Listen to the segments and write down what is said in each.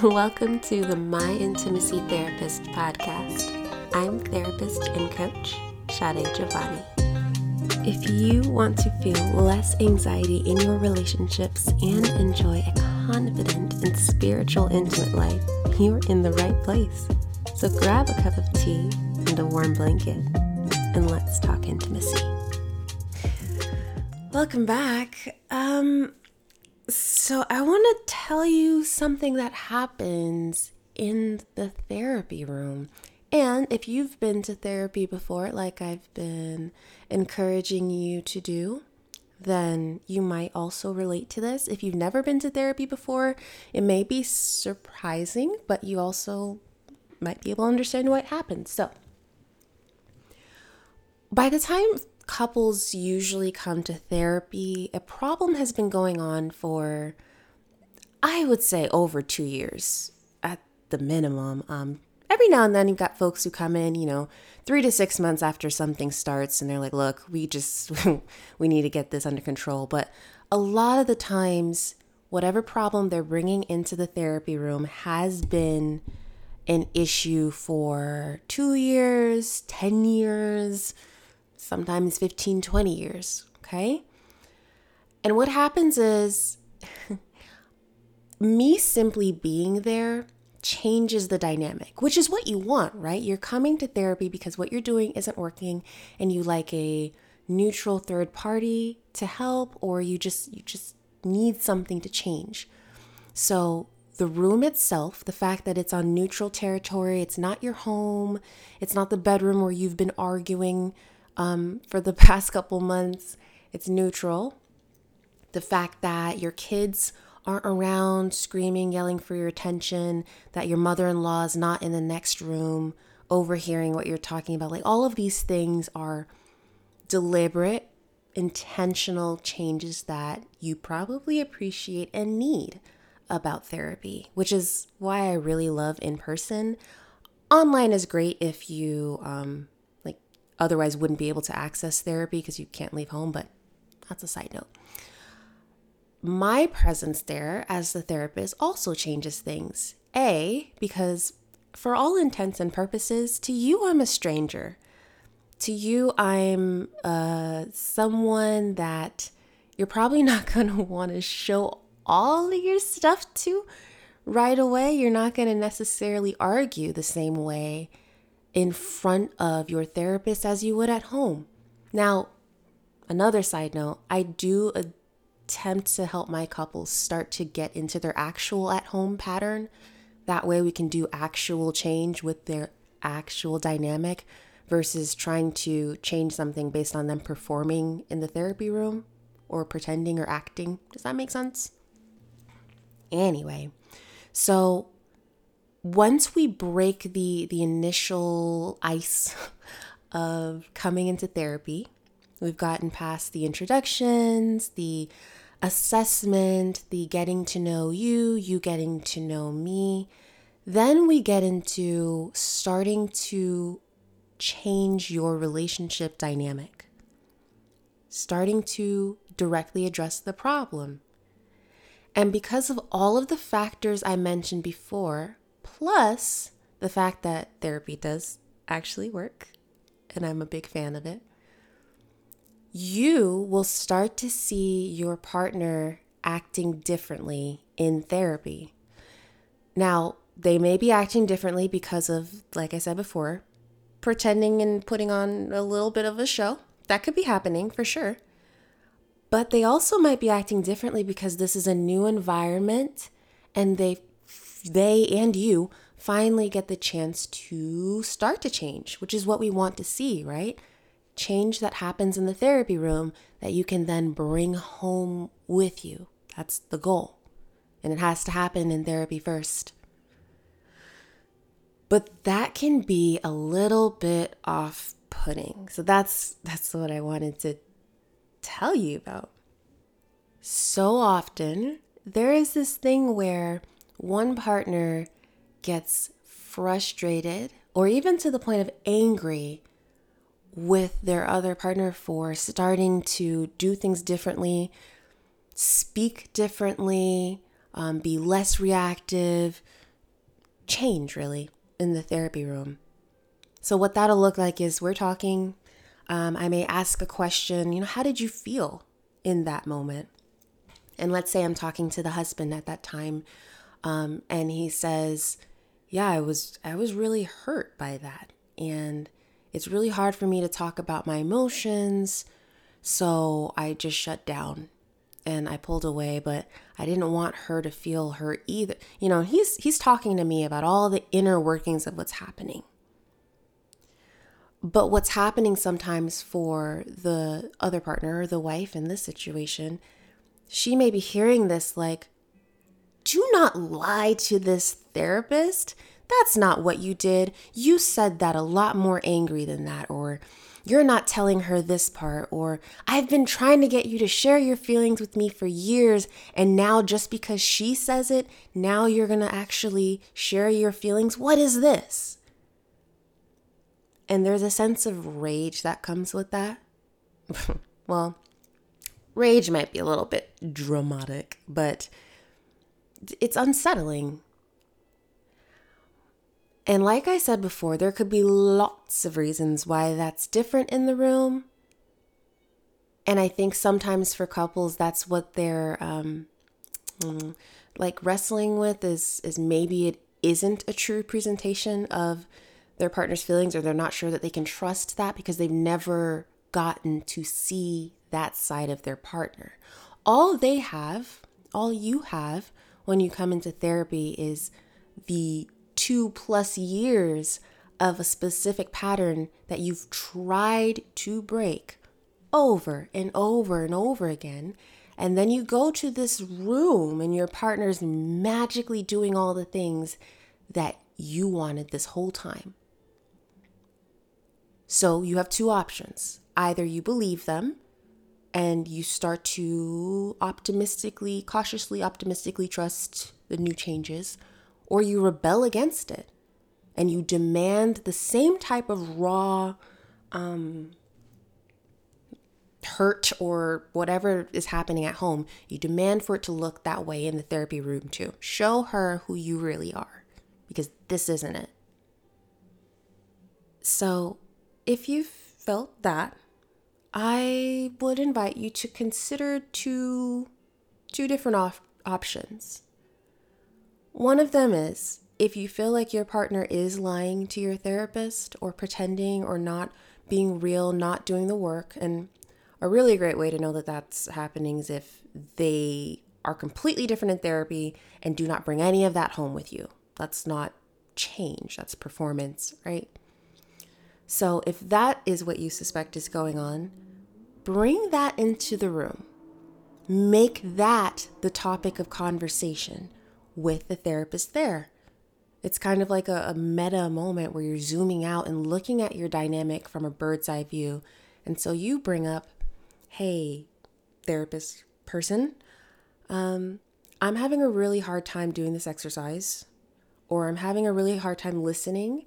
Welcome to the My Intimacy Therapist podcast. I'm therapist and coach Sade Giovanni. If you want to feel less anxiety in your relationships and enjoy a confident and spiritual intimate life, you're in the right place. So grab a cup of tea and a warm blanket and let's talk intimacy. Welcome back. Um so I want to tell you something that happens in the therapy room. And if you've been to therapy before, like I've been encouraging you to do, then you might also relate to this. If you've never been to therapy before, it may be surprising, but you also might be able to understand what happens. So, by the time couples usually come to therapy, a problem has been going on for, I would say, over two years at the minimum. Um, every now and then you've got folks who come in, you know, three to six months after something starts and they're like, look, we just, we need to get this under control. But a lot of the times, whatever problem they're bringing into the therapy room has been an issue for two years, 10 years, sometimes 15, 20 years. Okay. And what happens is me simply being there changes the dynamic, which is what you want, right? You're coming to therapy because what you're doing isn't working and you like a neutral third party to help or you just you just need something to change. So the room itself, the fact that it's on neutral territory, it's not your home, it's not the bedroom where you've been arguing um, for the past couple months. It's neutral. The fact that your kids aren't around screaming, yelling for your attention, that your mother in law is not in the next room overhearing what you're talking about. Like all of these things are deliberate, intentional changes that you probably appreciate and need about therapy, which is why I really love in person. Online is great if you um, otherwise wouldn't be able to access therapy because you can't leave home, but that's a side note. My presence there as the therapist also changes things. A, because for all intents and purposes, to you, I'm a stranger. To you, I'm uh, someone that you're probably not going to want to show all of your stuff to right away. You're not going to necessarily argue the same way in front of your therapist as you would at home. Now, another side note, I do attempt to help my couples start to get into their actual at home pattern. That way, we can do actual change with their actual dynamic versus trying to change something based on them performing in the therapy room or pretending or acting. Does that make sense? Anyway, so once we break the the initial ice of coming into therapy, we've gotten past the introductions, the assessment, the getting to know you, you getting to know me. Then we get into starting to change your relationship dynamic, starting to directly address the problem. And because of all of the factors I mentioned before, plus the fact that therapy does actually work, and I'm a big fan of it, you will start to see your partner acting differently in therapy. Now, they may be acting differently because of, like I said before, pretending and putting on a little bit of a show. That could be happening for sure. But they also might be acting differently because this is a new environment and they they and you finally get the chance to start to change, which is what we want to see, right? Change that happens in the therapy room that you can then bring home with you. That's the goal. And it has to happen in therapy first. But that can be a little bit off-putting. So that's that's what I wanted to tell you about. So often there is this thing where one partner gets frustrated or even to the point of angry with their other partner for starting to do things differently, speak differently, um, be less reactive, change really in the therapy room. So, what that'll look like is we're talking. Um, I may ask a question, you know, how did you feel in that moment? And let's say I'm talking to the husband at that time, um, and he says, "Yeah, I was I was really hurt by that, and it's really hard for me to talk about my emotions, so I just shut down and I pulled away, but I didn't want her to feel hurt either. You know, he's he's talking to me about all the inner workings of what's happening. But what's happening sometimes for the other partner the wife in this situation she may be hearing this like, do not lie to this therapist. That's not what you did. You said that a lot more angry than that. Or you're not telling her this part. Or I've been trying to get you to share your feelings with me for years. And now, just because she says it, now you're to actually share your feelings. What is this? And there's a sense of rage that comes with that. well, Rage might be a little bit dramatic, but it's unsettling. And like I said before, there could be lots of reasons why that's different in the room. And I think sometimes for couples, that's what they're um, mm, like wrestling with is is maybe it isn't a true presentation of their partner's feelings, or they're not sure that they can trust that because they've never gotten to see that side of their partner. All they have, all you have when you come into therapy is the two plus years of a specific pattern that you've tried to break over and over and over again. And then you go to this room and your partner's magically doing all the things that you wanted this whole time. So you have two options. Either you believe them and you start to optimistically, cautiously optimistically trust the new changes, or you rebel against it and you demand the same type of raw um, hurt or whatever is happening at home, you demand for it to look that way in the therapy room too. Show her who you really are because this isn't it. So, if you've felt that I would invite you to consider two two different op- options. One of them is if you feel like your partner is lying to your therapist or pretending or not being real, not doing the work, and a really great way to know that that's happening is if they are completely different in therapy and do not bring any of that home with you. That's not change, that's performance, right? So, if that is what you suspect is going on, bring that into the room. Make that the topic of conversation with the therapist there. It's kind of like a, a, meta moment where you're zooming out and looking at your dynamic from a bird's eye view. And so you bring up, hey, therapist person, um, I'm having a really hard time doing this exercise, or I'm having a really hard time listening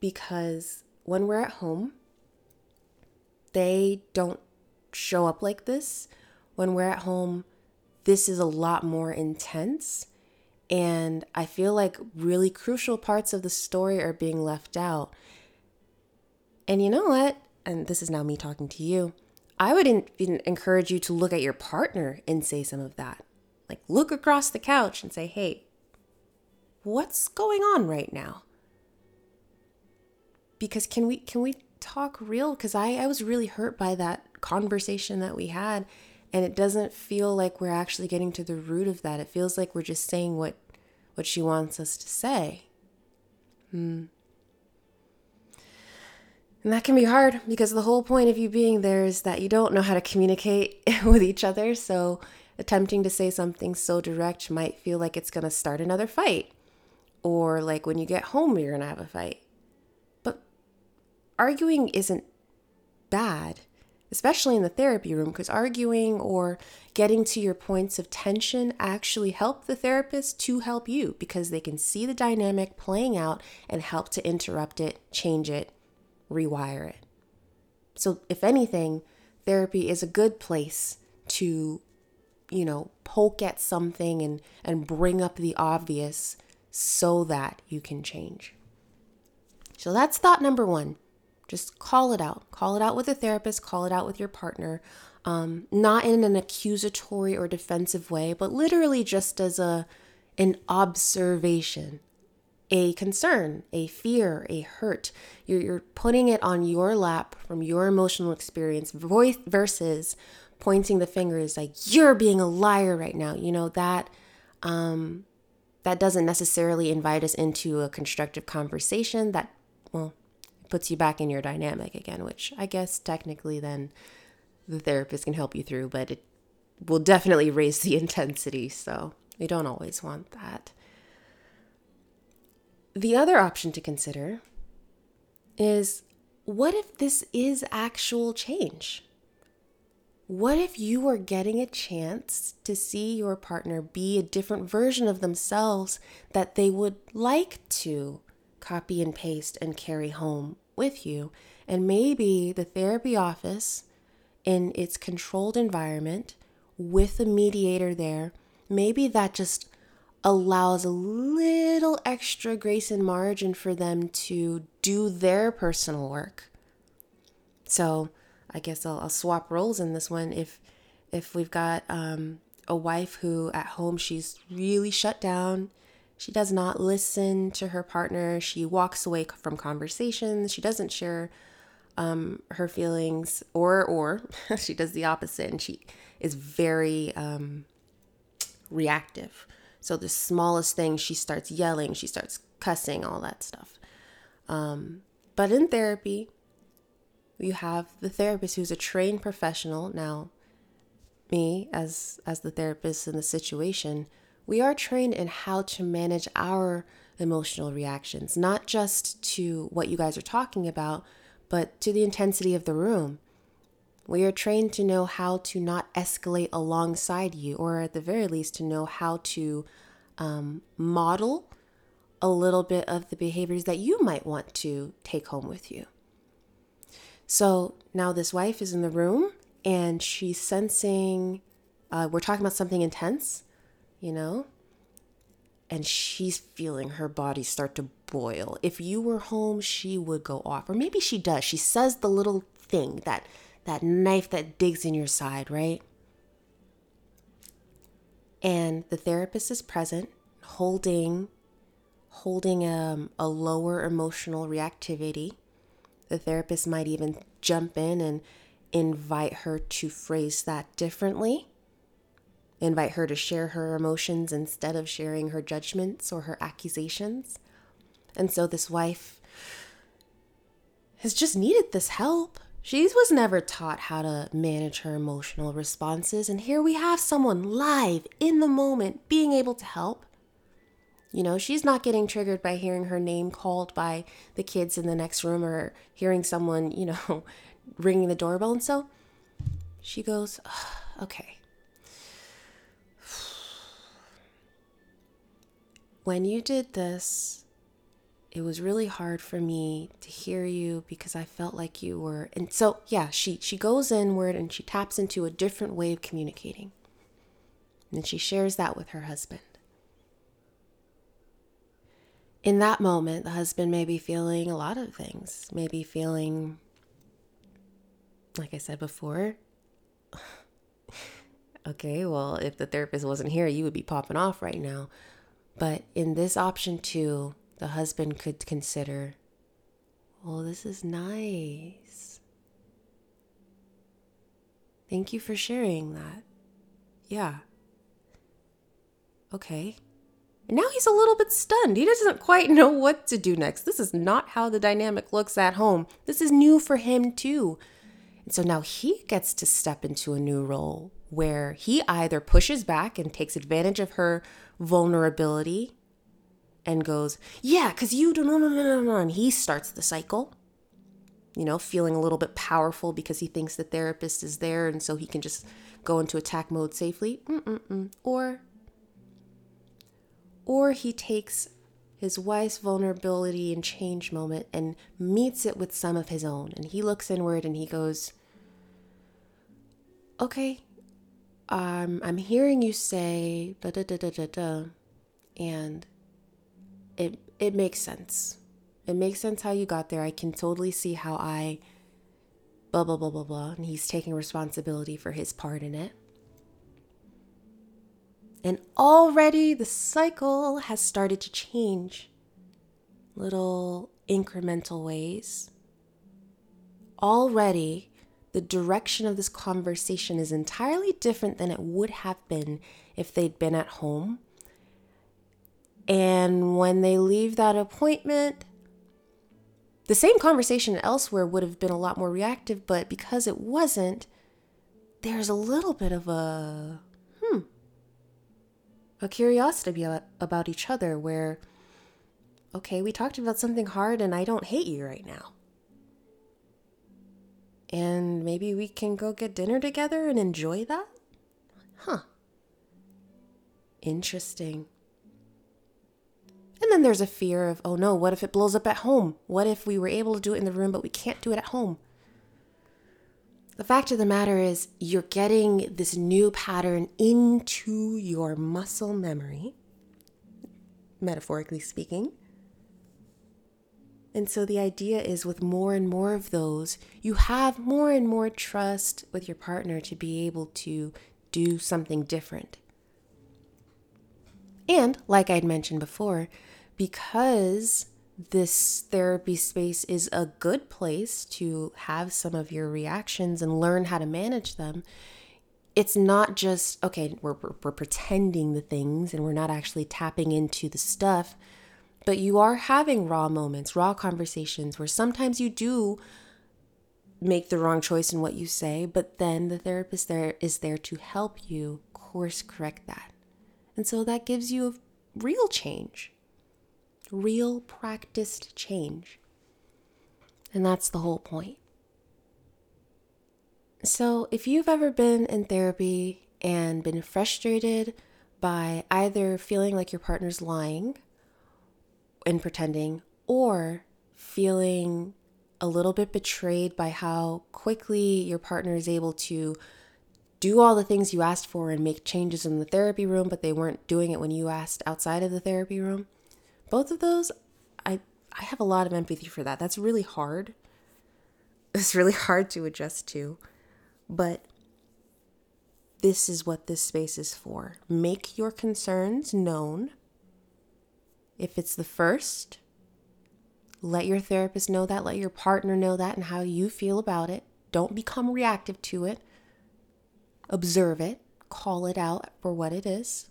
because when we're at home, they don't show up like this. When we're at home, this is a lot more intense. And I feel like really crucial parts of the story are being left out. And you know what? And this is now me talking to you. I would in, encourage you to look at your partner and say some of that. Like, look across the couch and say, hey, what's going on right now? Because can we can we talk real? Because I, I was really hurt by that conversation that we had and it doesn't feel like we're actually getting to the root of that. It feels like we're just saying what what she wants us to say. Hmm. and that can be hard because the whole point of you being there is that you don't know how to communicate with each other so attempting to say something so direct might feel like it's going to start another fight. Or like when you get home you're going to have a fight arguing isn't bad, especially in the therapy room, because arguing or getting to your points of tension actually help the therapist to help you because they can see the dynamic playing out and help to interrupt it, change it, rewire it. So, if anything, therapy is a good place to, you know, poke at something and, and bring up the obvious so that you can change. So that's thought number one. Just call it out. Call it out with a therapist, call it out with your partner. Um, not in an accusatory or defensive way, but literally just as a an observation, a concern, a fear, a hurt. You're, you're putting it on your lap from your emotional experience voice versus pointing the fingers like you're being a liar right now. You know that um, that doesn't necessarily invite us into a constructive conversation. That well puts you back in your dynamic again, which I guess technically then the therapist can help you through, but it will definitely raise the intensity. So we don't always want that. The other option to consider is what if this is actual change? What if you are getting a chance to see your partner be a different version of themselves that they would like to copy and paste and carry home with you? And maybe the therapy office in its controlled environment with a mediator there, maybe that just allows a little extra grace and margin for them to do their personal work. So I guess I'll, I'll swap roles in this one. If if we've got um, a wife who at home she's really shut down, she does not listen to her partner. She walks away from conversations. She doesn't share um, her feelings, or or she does the opposite, and she is very um, reactive. So the smallest thing, she starts yelling, she starts cussing, all that stuff. Um, but in therapy, you have the therapist who's a trained professional. Now, me as as the therapist in the situation, we are trained in how to manage our emotional reactions, not just to what you guys are talking about, but to the intensity of the room. We are trained to know how to not escalate alongside you, or at the very least, to know how to um, model a little bit of the behaviors that you might want to take home with you. So now this wife is in the room and she's sensing, uh, we're talking about something intense, you know, and she's feeling her body start to boil. If you were home, she would go off, or maybe she does. She says the little thing that that knife that digs in your side, right? And the therapist is present, holding holding um, a lower emotional reactivity. The therapist might even jump in and invite her to phrase that differently. Invite her to share her emotions instead of sharing her judgments or her accusations. And so this wife has just needed this help. She was never taught how to manage her emotional responses, and here we have someone live in the moment being able to help. You know, she's not getting triggered by hearing her name called by the kids in the next room or hearing someone, you know, ringing the doorbell. And so she goes, okay. When you did this, it was really hard for me to hear you because I felt like you were and so yeah, she she goes inward and she taps into a different way of communicating. And she shares that with her husband. In that moment, the husband may be feeling a lot of things. Maybe feeling like I said before, okay, well, if the therapist wasn't here, you would be popping off right now. But in this option two, the husband could consider, well, this is nice. Thank you for sharing that. Yeah. Okay. And now he's a little bit stunned. He doesn't quite know what to do next. This is not how the dynamic looks at home. This is new for him, too. And so now he gets to step into a new role where he either pushes back and takes advantage of her vulnerability and goes, Yeah, because you do, no, no, no, no, no. And he starts the cycle, you know, feeling a little bit powerful because he thinks the therapist is there and so he can just go into attack mode safely. Mm-mm-mm. Or, or he takes his wife's vulnerability and change moment and meets it with some of his own. And he looks inward and he goes, Okay, um, I'm hearing you say da da da da da da, and it it makes sense. It makes sense how you got there. I can totally see how I blah blah blah blah blah and he's taking responsibility for his part in it. And already the cycle has started to change. Little incremental ways. Already the direction of this conversation is entirely different than it would have been if they'd been at home. And when they leave that appointment, the same conversation elsewhere would have been a lot more reactive, but because it wasn't, there's a little bit of a hmm, a curiosity about each other where, okay, we talked about something hard and I don't hate you right now and maybe we can go get dinner together and enjoy that? Huh. Interesting. And then there's a fear of, oh no, what if it blows up at home? What if we were able to do it in the room, but we can't do it at home? The fact of the matter is, you're getting this new pattern into your muscle memory, metaphorically speaking. And so the idea is with more and more of those, you have more and more trust with your partner to be able to do something different. And like I'd mentioned before, because this therapy space is a good place to have some of your reactions and learn how to manage them. It's not just, okay, we're, we're, pretending the things and we're not actually tapping into the stuff but you are having raw moments, raw conversations where sometimes you do make the wrong choice in what you say, but then the therapist there is there to help you course correct that. And so that gives you a real change, real practiced change. And that's the whole point. So, if you've ever been in therapy and been frustrated by either feeling like your partner's lying and pretending, or feeling a little bit betrayed by how quickly your partner is able to do all the things you asked for and make changes in the therapy room, but they weren't doing it when you asked outside of the therapy room. Both of those, I I have a lot of empathy for that. That's really hard. It's really hard to adjust to. But this is what this space is for. Make your concerns known if it's the first, let your therapist know that, let your partner know that, and how you feel about it. Don't become reactive to it. Observe it, call it out for what it is.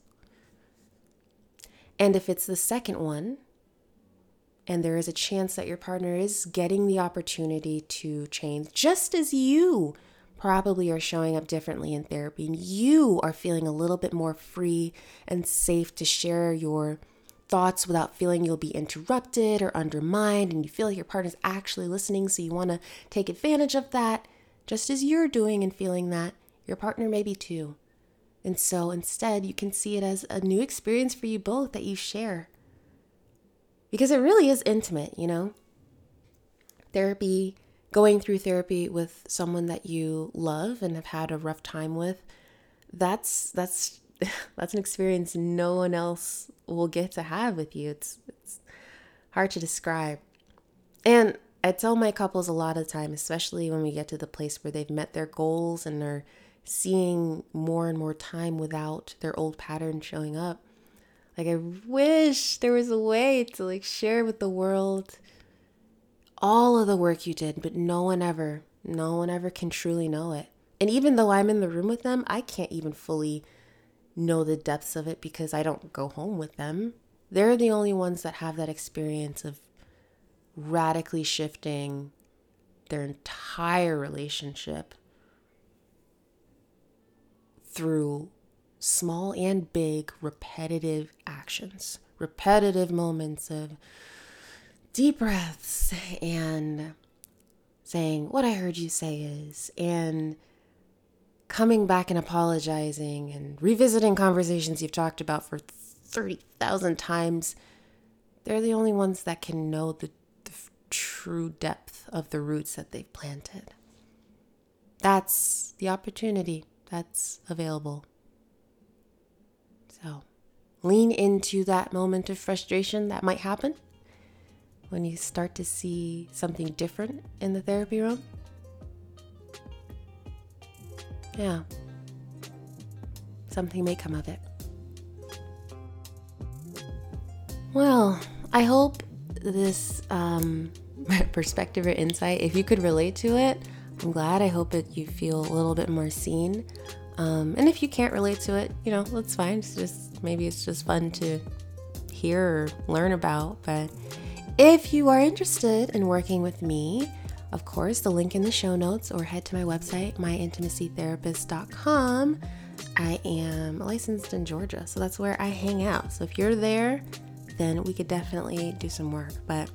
And if it's the second one, and there is a chance that your partner is getting the opportunity to change, just as you probably are showing up differently in therapy, and you are feeling a little bit more free and safe to share your thoughts without feeling you'll be interrupted or undermined, and you feel your partner's actually listening, so you want to take advantage of that, just as you're doing and feeling that, your partner may be too. And so instead, you can see it as a new experience for you both that you share. Because it really is intimate, you know? Therapy, going through therapy with someone that you love and have had a rough time with, that's that's that's an experience no one else will get to have with you. It's it's hard to describe. And I tell my couples a lot of time, especially when we get to the place where they've met their goals and are seeing more and more time without their old pattern showing up. Like I wish there was a way to like share with the world all of the work you did, but no one ever, no one ever can truly know it. And even though I'm in the room with them, I can't even fully know the depths of it because I don't go home with them. They're the only ones that have that experience of radically shifting their entire relationship through small and big repetitive actions, repetitive moments of deep breaths and saying, What I heard you say is, and coming back and apologizing and revisiting conversations you've talked about for 30,000 times, they're the only ones that can know the, the true depth of the roots that they've planted. That's the opportunity that's available. So lean into that moment of frustration that might happen when you start to see something different in the therapy room. Yeah, something may come of it. Well, I hope this um, perspective or insight, if you could relate to it, I'm glad. I hope that you feel a little bit more seen. Um, and if you can't relate to it, you know, that's fine. It's just maybe it's just fun to hear or learn about. But if you are interested in working with me, of course, the link in the show notes or head to my website, myintimacytherapist.com. I am licensed in Georgia, so that's where I hang out. So if you're there, then we could definitely do some work. But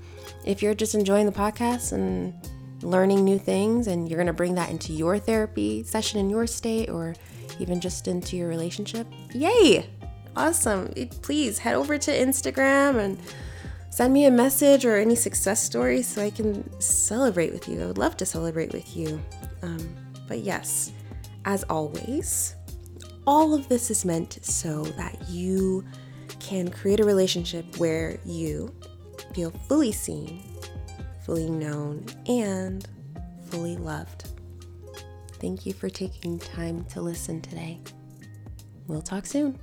if you're just enjoying the podcast and learning new things and you're going to bring that into your therapy session in your state or even just into your relationship, yay! Awesome. Please head over to Instagram and send me a message or any success stories so I can celebrate with you. I would love to celebrate with you. Um, but yes, as always, all of this is meant so that you can create a relationship where you feel fully seen, fully known, and fully loved. Thank you for taking time to listen today. We'll talk soon.